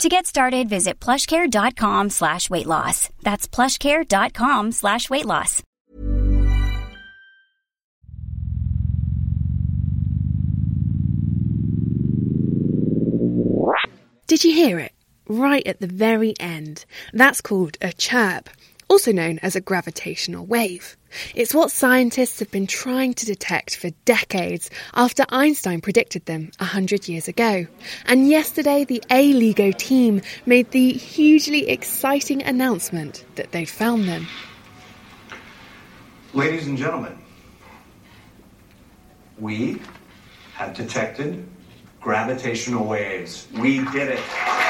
To get started, visit plushcare.com slash weight loss. That's plushcare.com slash weight loss. Did you hear it? Right at the very end. That's called a chirp, also known as a gravitational wave. It's what scientists have been trying to detect for decades after Einstein predicted them a hundred years ago. And yesterday, the A LIGO team made the hugely exciting announcement that they'd found them. Ladies and gentlemen, we have detected gravitational waves. We did it.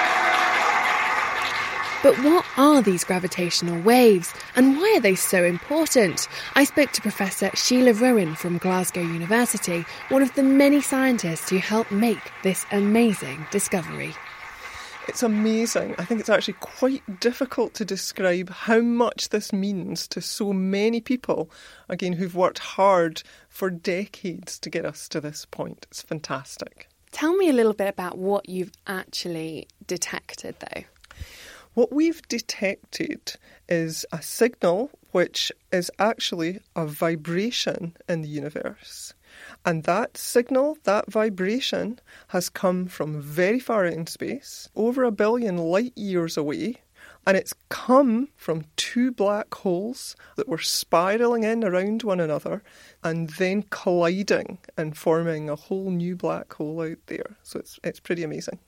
But what are these gravitational waves and why are they so important? I spoke to Professor Sheila Rowan from Glasgow University, one of the many scientists who helped make this amazing discovery. It's amazing. I think it's actually quite difficult to describe how much this means to so many people, again, who've worked hard for decades to get us to this point. It's fantastic. Tell me a little bit about what you've actually detected, though. What we've detected is a signal which is actually a vibration in the universe. And that signal, that vibration, has come from very far out in space, over a billion light years away, and it's come from two black holes that were spiraling in around one another and then colliding and forming a whole new black hole out there. So it's it's pretty amazing.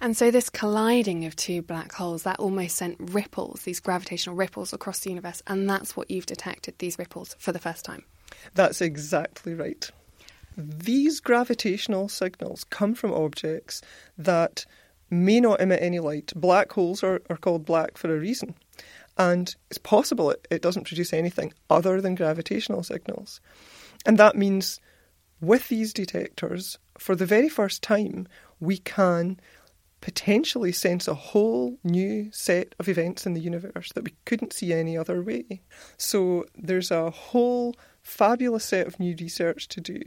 And so this colliding of two black holes that almost sent ripples, these gravitational ripples across the universe, and that's what you've detected these ripples for the first time. That's exactly right. These gravitational signals come from objects that may not emit any light. Black holes are, are called black for a reason. And it's possible it, it doesn't produce anything other than gravitational signals. And that means with these detectors, for the very first time, we can potentially sense a whole new set of events in the universe that we couldn't see any other way. So there's a whole fabulous set of new research to do